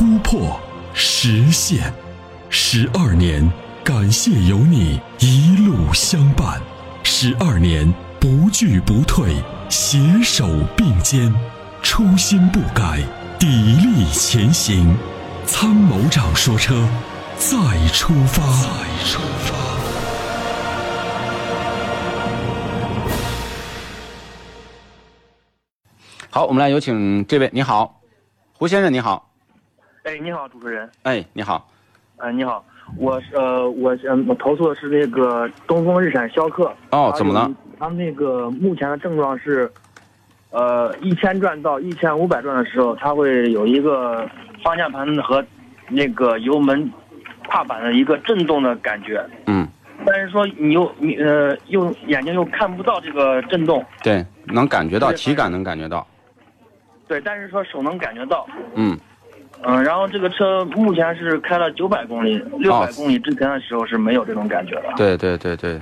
突破、实现。十二年，感谢有你一路相伴。十二年，不惧不退，携手并肩，初心不改，砥砺前行。参谋长说：车，再出发。再出发。”好，我们来有请这位。你好，胡先生，你好。哎，你好，主持人。哎，你好。哎，你好，我是呃，我嗯，我投诉的是那个东风日产逍客。哦，怎么了？他那个目前的症状是，呃，一千转到一千五百转的时候，它会有一个方向盘和那个油门踏板的一个震动的感觉。嗯。但是说你又你呃又眼睛又看不到这个震动。对，能感觉到，体感能感觉到。对，但是说手能感觉到。嗯，嗯，然后这个车目前是开了九百公里，六百公里之前的时候是没有这种感觉的。对对对对。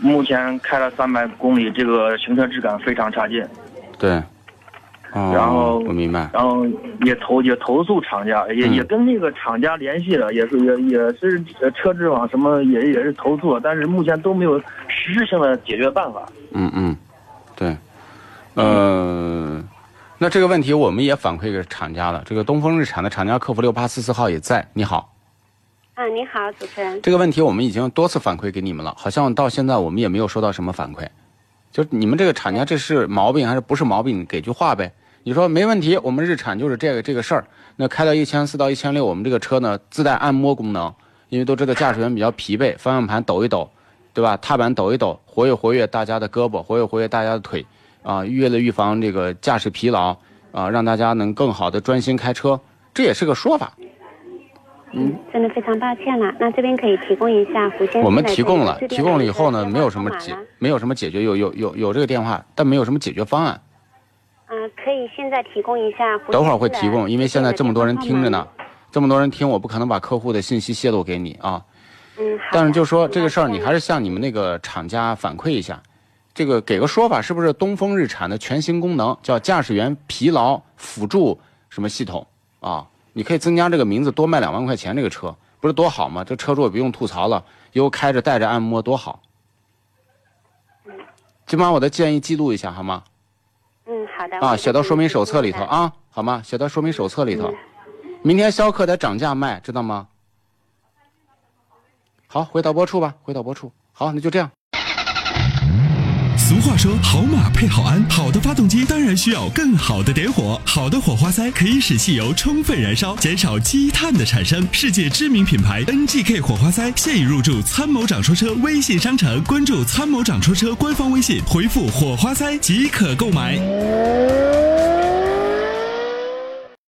目前开了三百公里，这个行车质感非常差劲。对。然后我明白。然后也投也投诉厂家，也也跟那个厂家联系了，也是也也是车质网什么也也是投诉了，但是目前都没有实质性的解决办法。嗯嗯，对，呃。那这个问题我们也反馈给厂家了。这个东风日产的厂家客服六八四四号也在。你好，啊，你好，主持人。这个问题我们已经多次反馈给你们了，好像到现在我们也没有收到什么反馈。就你们这个厂家这是毛病还是不是毛病？给句话呗。你说没问题，我们日产就是这个这个事儿。那开到一千四到一千六，我们这个车呢自带按摩功能，因为都知道驾驶员比较疲惫，方向盘抖一抖，对吧？踏板抖一抖，活跃活跃大家的胳膊，活跃活跃大家的腿。啊，为了预防这个驾驶疲劳啊，让大家能更好的专心开车，这也是个说法。嗯，真的非常抱歉了。那这边可以提供一下胡先生我们提供了，提供了以后呢，没有什么解，没有什么解决，有有有有这个电话，但没有什么解决方案。嗯，可以现在提供一下。等会儿会提供，因为现在这么多人听着呢，这么多人听，我不可能把客户的信息泄露给你啊。嗯，但是就说这个事儿，你还是向你们那个厂家反馈一下。这个给个说法，是不是东风日产的全新功能叫驾驶员疲劳辅助什么系统啊？你可以增加这个名字，多卖两万块钱，这个车不是多好吗？这车主也不用吐槽了，又开着带着按摩，多好。就把我的建议记录一下好吗？嗯，好的。啊，写到说明手册里头啊，好吗？写到说明手册里头。明天逍客得涨价卖，知道吗？好，回导播处吧，回导播处。好，那就这样。俗话说，好马配好鞍，好的发动机当然需要更好的点火。好的火花塞可以使汽油充分燃烧，减少积碳的产生。世界知名品牌 NGK 火花塞现已入驻参谋长说车微信商城，关注参谋长说车官方微信，回复火花塞即可购买。